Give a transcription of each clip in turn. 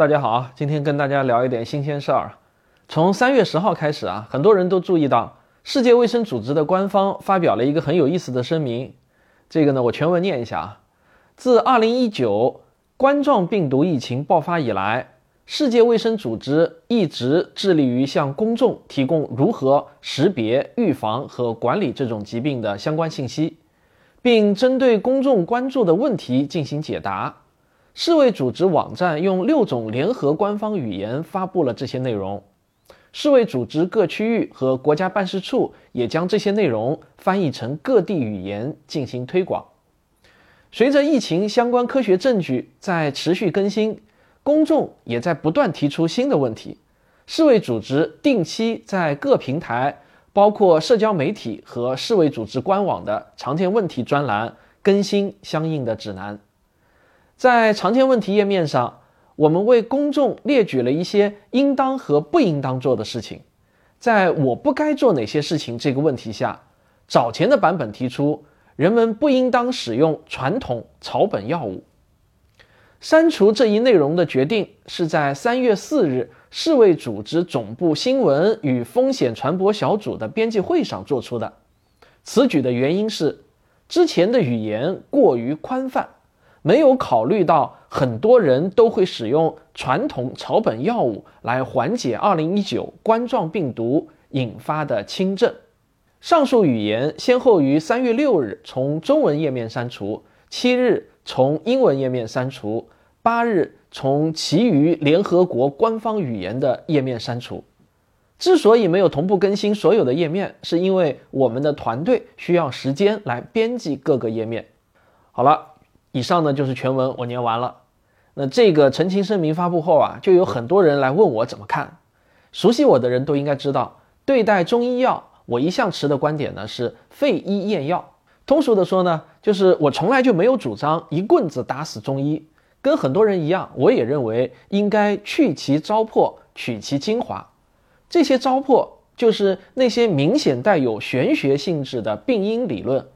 大家好，今天跟大家聊一点新鲜事儿。从三月十号开始啊，很多人都注意到世界卫生组织的官方发表了一个很有意思的声明。这个呢，我全文念一下啊。自二零一九冠状病毒疫情爆发以来，世界卫生组织一直致力于向公众提供如何识别、预防和管理这种疾病的相关信息，并针对公众关注的问题进行解答。世卫组织网站用六种联合官方语言发布了这些内容，世卫组织各区域和国家办事处也将这些内容翻译成各地语言进行推广。随着疫情相关科学证据在持续更新，公众也在不断提出新的问题。世卫组织定期在各平台，包括社交媒体和世卫组织官网的常见问题专栏更新相应的指南。在常见问题页面上，我们为公众列举了一些应当和不应当做的事情。在我不该做哪些事情这个问题下，早前的版本提出，人们不应当使用传统草本药物。删除这一内容的决定是在三月四日世卫组织总部新闻与风险传播小组的编辑会上做出的。此举的原因是，之前的语言过于宽泛。没有考虑到很多人都会使用传统草本药物来缓解2019冠状病毒引发的轻症。上述语言先后于3月6日从中文页面删除，7日从英文页面删除，8日从其余联合国官方语言的页面删除。之所以没有同步更新所有的页面，是因为我们的团队需要时间来编辑各个页面。好了。以上呢就是全文，我念完了。那这个澄清声明发布后啊，就有很多人来问我怎么看。熟悉我的人都应该知道，对待中医药，我一向持的观点呢是废医验药。通俗的说呢，就是我从来就没有主张一棍子打死中医。跟很多人一样，我也认为应该去其糟粕，取其精华。这些糟粕就是那些明显带有玄学性质的病因理论。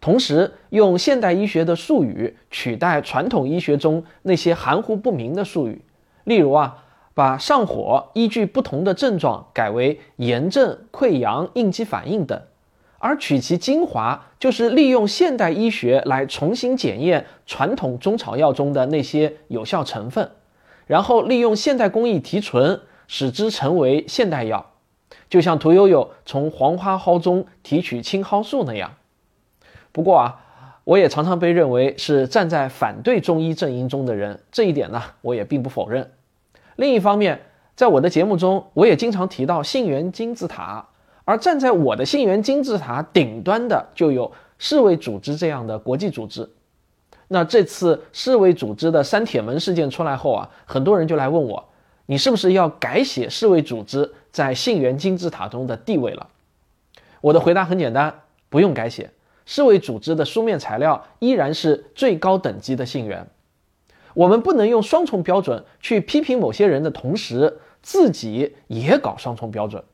同时，用现代医学的术语取代传统医学中那些含糊不明的术语，例如啊，把上火依据不同的症状改为炎症、溃疡、应激反应等，而取其精华，就是利用现代医学来重新检验传统中草药中的那些有效成分，然后利用现代工艺提纯，使之成为现代药，就像屠呦呦从黄花蒿中提取青蒿素那样。不过啊，我也常常被认为是站在反对中医阵营中的人，这一点呢，我也并不否认。另一方面，在我的节目中，我也经常提到信源金字塔，而站在我的信源金字塔顶端的，就有世卫组织这样的国际组织。那这次世卫组织的删帖门事件出来后啊，很多人就来问我，你是不是要改写世卫组织在信源金字塔中的地位了？我的回答很简单，不用改写。世卫组织的书面材料依然是最高等级的信源。我们不能用双重标准去批评某些人的同时，自己也搞双重标准。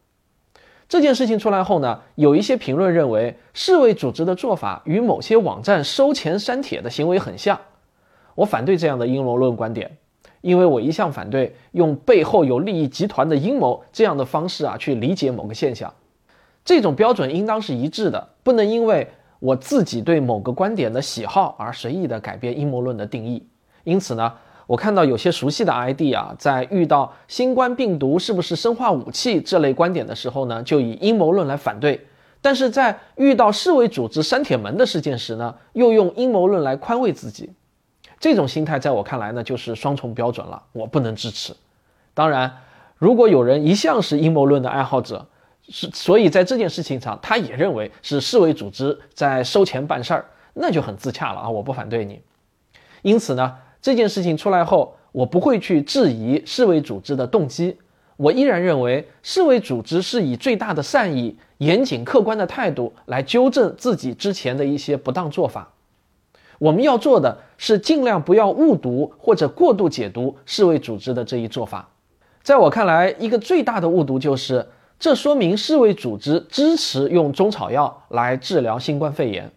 这件事情出来后呢，有一些评论认为，世卫组织的做法与某些网站收钱删帖的行为很像。我反对这样的阴谋论观点，因为我一向反对用背后有利益集团的阴谋这样的方式啊去理解某个现象。这种标准应当是一致的，不能因为。我自己对某个观点的喜好而随意的改变阴谋论的定义，因此呢，我看到有些熟悉的 ID 啊，在遇到新冠病毒是不是生化武器这类观点的时候呢，就以阴谋论来反对；但是在遇到世卫组织删帖门的事件时呢，又用阴谋论来宽慰自己。这种心态在我看来呢，就是双重标准了，我不能支持。当然，如果有人一向是阴谋论的爱好者，是，所以在这件事情上，他也认为是世卫组织在收钱办事儿，那就很自洽了啊！我不反对你。因此呢，这件事情出来后，我不会去质疑世卫组织的动机，我依然认为世卫组织是以最大的善意、严谨客观的态度来纠正自己之前的一些不当做法。我们要做的是尽量不要误读或者过度解读世卫组织的这一做法。在我看来，一个最大的误读就是。这说明世卫组织支持用中草药来治疗新冠肺炎。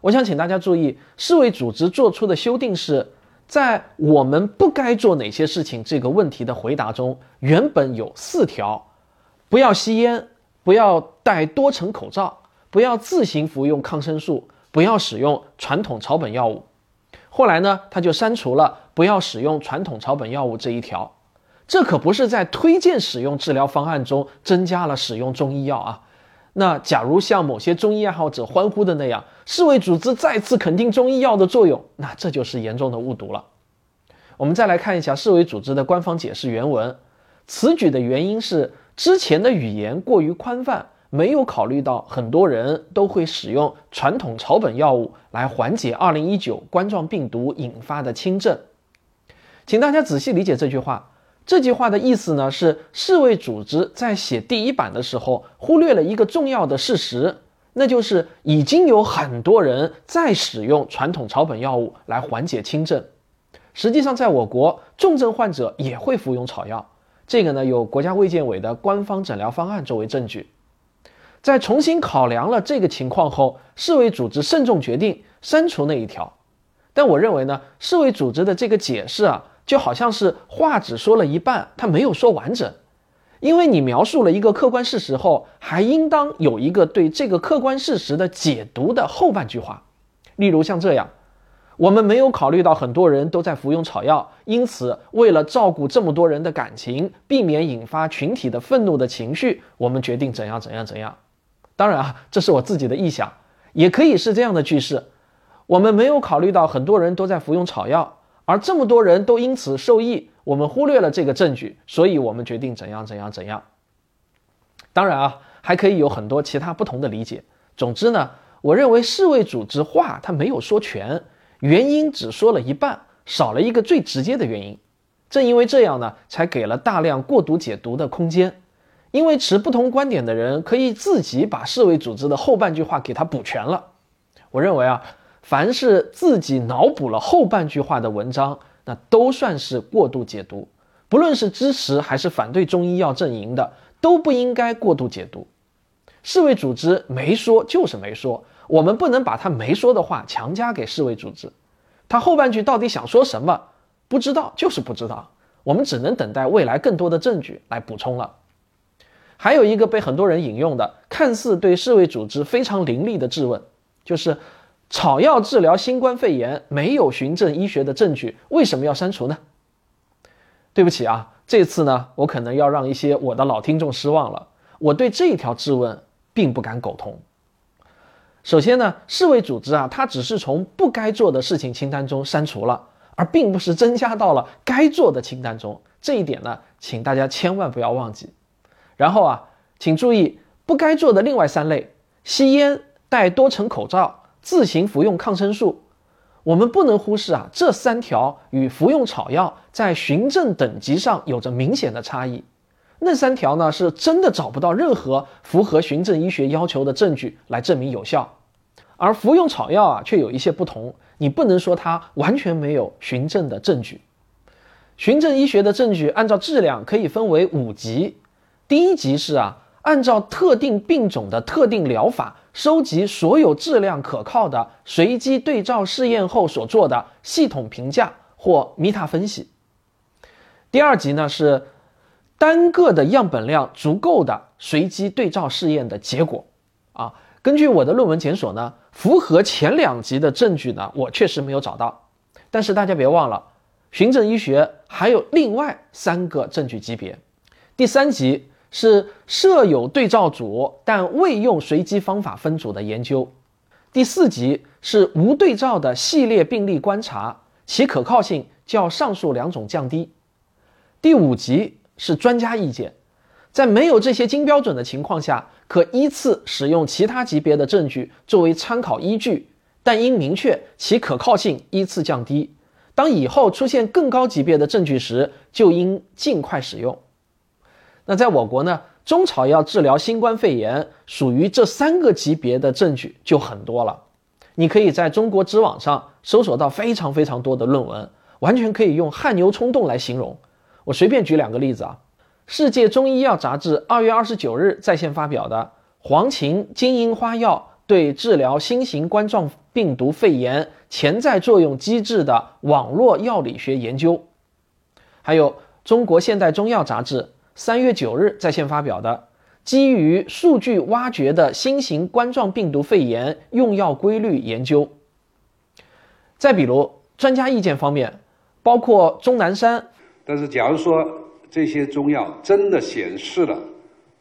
我想请大家注意，世卫组织做出的修订是在我们不该做哪些事情这个问题的回答中，原本有四条：不要吸烟，不要戴多层口罩，不要自行服用抗生素，不要使用传统草本药物。后来呢，他就删除了不要使用传统草本药物这一条。这可不是在推荐使用治疗方案中增加了使用中医药啊。那假如像某些中医爱好者欢呼的那样，世卫组织再次肯定中医药的作用，那这就是严重的误读了。我们再来看一下世卫组织的官方解释原文，此举的原因是之前的语言过于宽泛，没有考虑到很多人都会使用传统草本药物来缓解2019冠状病毒引发的轻症。请大家仔细理解这句话。这句话的意思呢，是世卫组织在写第一版的时候忽略了一个重要的事实，那就是已经有很多人在使用传统草本药物来缓解轻症。实际上，在我国，重症患者也会服用草药，这个呢有国家卫健委的官方诊疗方案作为证据。在重新考量了这个情况后，世卫组织慎重决定删除那一条。但我认为呢，世卫组织的这个解释啊。就好像是话只说了一半，他没有说完整，因为你描述了一个客观事实后，还应当有一个对这个客观事实的解读的后半句话。例如像这样，我们没有考虑到很多人都在服用草药，因此为了照顾这么多人的感情，避免引发群体的愤怒的情绪，我们决定怎样怎样怎样。当然啊，这是我自己的臆想，也可以是这样的句式：我们没有考虑到很多人都在服用草药。而这么多人都因此受益，我们忽略了这个证据，所以我们决定怎样怎样怎样。当然啊，还可以有很多其他不同的理解。总之呢，我认为世卫组织话他没有说全，原因只说了一半，少了一个最直接的原因。正因为这样呢，才给了大量过度解读的空间。因为持不同观点的人可以自己把世卫组织的后半句话给他补全了。我认为啊。凡是自己脑补了后半句话的文章，那都算是过度解读。不论是支持还是反对中医药阵营的，都不应该过度解读。世卫组织没说就是没说，我们不能把他没说的话强加给世卫组织。他后半句到底想说什么，不知道就是不知道。我们只能等待未来更多的证据来补充了。还有一个被很多人引用的，看似对世卫组织非常凌厉的质问，就是。草药治疗新冠肺炎没有循证医学的证据，为什么要删除呢？对不起啊，这次呢，我可能要让一些我的老听众失望了。我对这一条质问并不敢苟同。首先呢，世卫组织啊，它只是从不该做的事情清单中删除了，而并不是增加到了该做的清单中。这一点呢，请大家千万不要忘记。然后啊，请注意不该做的另外三类：吸烟、戴多层口罩。自行服用抗生素，我们不能忽视啊，这三条与服用草药在循证等级上有着明显的差异。那三条呢，是真的找不到任何符合循证医学要求的证据来证明有效，而服用草药啊，却有一些不同。你不能说它完全没有循证的证据。循证医学的证据按照质量可以分为五级，第一级是啊。按照特定病种的特定疗法，收集所有质量可靠的随机对照试验后所做的系统评价或 meta 分析。第二级呢是单个的样本量足够的随机对照试验的结果。啊，根据我的论文检索呢，符合前两级的证据呢，我确实没有找到。但是大家别忘了，循证医学还有另外三个证据级别，第三级。是设有对照组但未用随机方法分组的研究。第四级是无对照的系列病例观察，其可靠性较上述两种降低。第五级是专家意见，在没有这些金标准的情况下，可依次使用其他级别的证据作为参考依据，但应明确其可靠性依次降低。当以后出现更高级别的证据时，就应尽快使用。那在我国呢，中草药治疗新冠肺炎属于这三个级别的证据就很多了。你可以在中国知网上搜索到非常非常多的论文，完全可以用汗牛充栋来形容。我随便举两个例子啊，《世界中医药杂志》二月二十九日在线发表的《黄芩金银花药对治疗新型冠状病毒肺炎潜在作用机制的网络药理学研究。还有《中国现代中药杂志》三月九日在线发表的基于数据挖掘的新型冠状病毒肺炎用药规律研究。再比如专家意见方面，包括钟南山。但是，假如说这些中药真的显示了，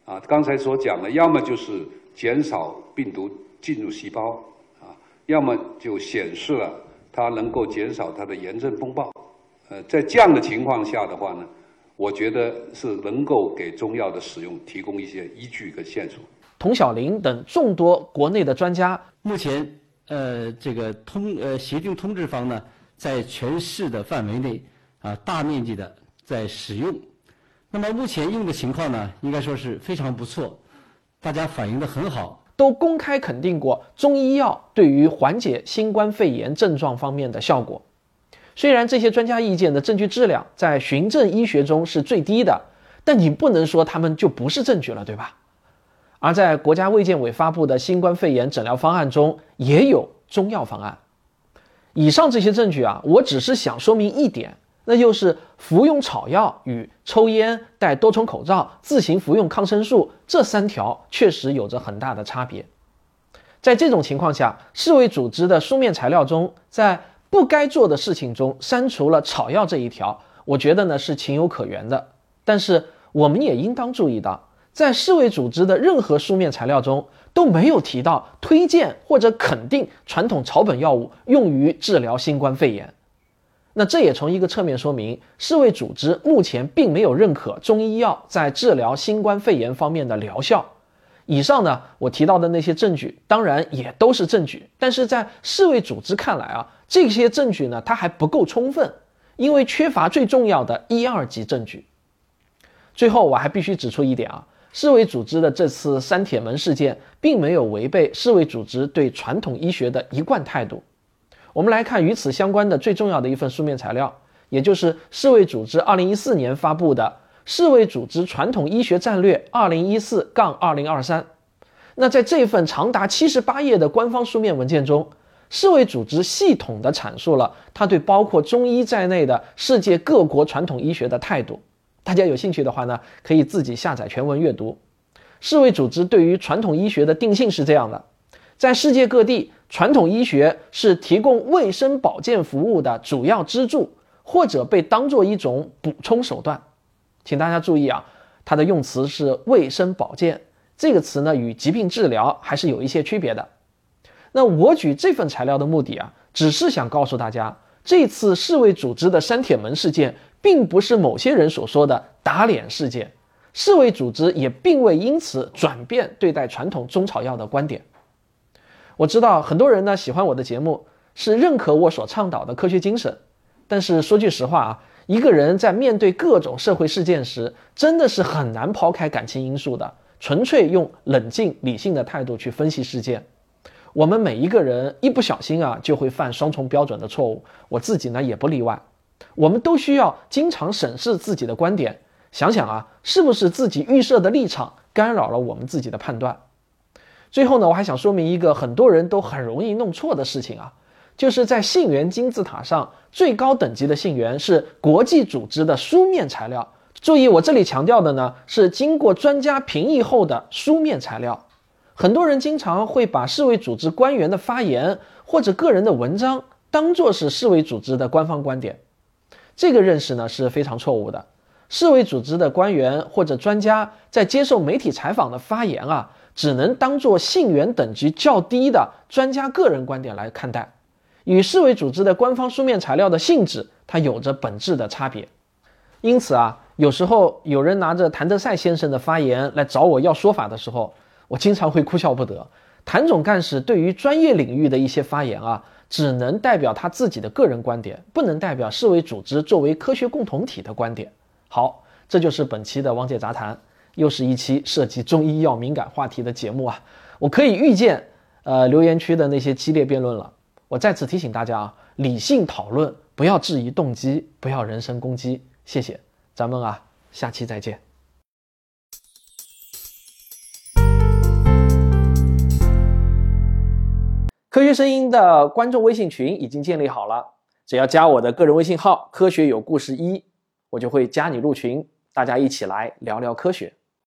啊，刚才所讲的，要么就是减少病毒进入细胞，啊，要么就显示了它能够减少它的炎症风暴。呃，在这样的情况下的话呢，我觉得是能够给中药的使用提供一些依据跟线索。童小林等众多国内的专家，目前呃，这个通呃协定通知方呢，在全市的范围内啊，大面积的在使用。那么目前用的情况呢，应该说是非常不错，大家反映的很好，都公开肯定过中医药对于缓解新冠肺炎症状方面的效果。虽然这些专家意见的证据质量在循证医学中是最低的，但你不能说他们就不是证据了，对吧？而在国家卫健委发布的新冠肺炎诊疗方案中，也有中药方案。以上这些证据啊，我只是想说明一点，那就是服用草药与抽烟、戴多重口罩、自行服用抗生素这三条确实有着很大的差别。在这种情况下，世卫组织的书面材料中，在不该做的事情中删除了草药这一条，我觉得呢是情有可原的。但是我们也应当注意到，在世卫组织的任何书面材料中都没有提到推荐或者肯定传统草本药物用于治疗新冠肺炎。那这也从一个侧面说明，世卫组织目前并没有认可中医药在治疗新冠肺炎方面的疗效。以上呢，我提到的那些证据，当然也都是证据，但是在世卫组织看来啊，这些证据呢，它还不够充分，因为缺乏最重要的一二级证据。最后，我还必须指出一点啊，世卫组织的这次删帖门事件，并没有违背世卫组织对传统医学的一贯态度。我们来看与此相关的最重要的一份书面材料，也就是世卫组织二零一四年发布的。世卫组织传统医学战略二零一四杠二零二三，那在这份长达七十八页的官方书面文件中，世卫组织系统地阐述了他对包括中医在内的世界各国传统医学的态度。大家有兴趣的话呢，可以自己下载全文阅读。世卫组织对于传统医学的定性是这样的：在世界各地，传统医学是提供卫生保健服务的主要支柱，或者被当做一种补充手段。请大家注意啊，它的用词是卫生保健这个词呢，与疾病治疗还是有一些区别的。那我举这份材料的目的啊，只是想告诉大家，这次世卫组织的删帖门事件，并不是某些人所说的打脸事件，世卫组织也并未因此转变对待传统中草药的观点。我知道很多人呢喜欢我的节目，是认可我所倡导的科学精神，但是说句实话啊。一个人在面对各种社会事件时，真的是很难抛开感情因素的，纯粹用冷静理性的态度去分析事件。我们每一个人一不小心啊，就会犯双重标准的错误，我自己呢也不例外。我们都需要经常审视自己的观点，想想啊，是不是自己预设的立场干扰了我们自己的判断。最后呢，我还想说明一个很多人都很容易弄错的事情啊。就是在信源金字塔上最高等级的信源是国际组织的书面材料。注意，我这里强调的呢是经过专家评议后的书面材料。很多人经常会把世卫组织官员的发言或者个人的文章当做是世卫组织的官方观点，这个认识呢是非常错误的。世卫组织的官员或者专家在接受媒体采访的发言啊，只能当做信源等级较低的专家个人观点来看待。与世卫组织的官方书面材料的性质，它有着本质的差别。因此啊，有时候有人拿着谭德赛先生的发言来找我要说法的时候，我经常会哭笑不得。谭总干事对于专业领域的一些发言啊，只能代表他自己的个人观点，不能代表世卫组织作为科学共同体的观点。好，这就是本期的汪界杂谈，又是一期涉及中医药敏感话题的节目啊。我可以预见，呃，留言区的那些激烈辩论了。我再次提醒大家啊，理性讨论，不要质疑动机，不要人身攻击。谢谢，咱们啊，下期再见。科学声音的观众微信群已经建立好了，只要加我的个人微信号“科学有故事一”，我就会加你入群，大家一起来聊聊科学。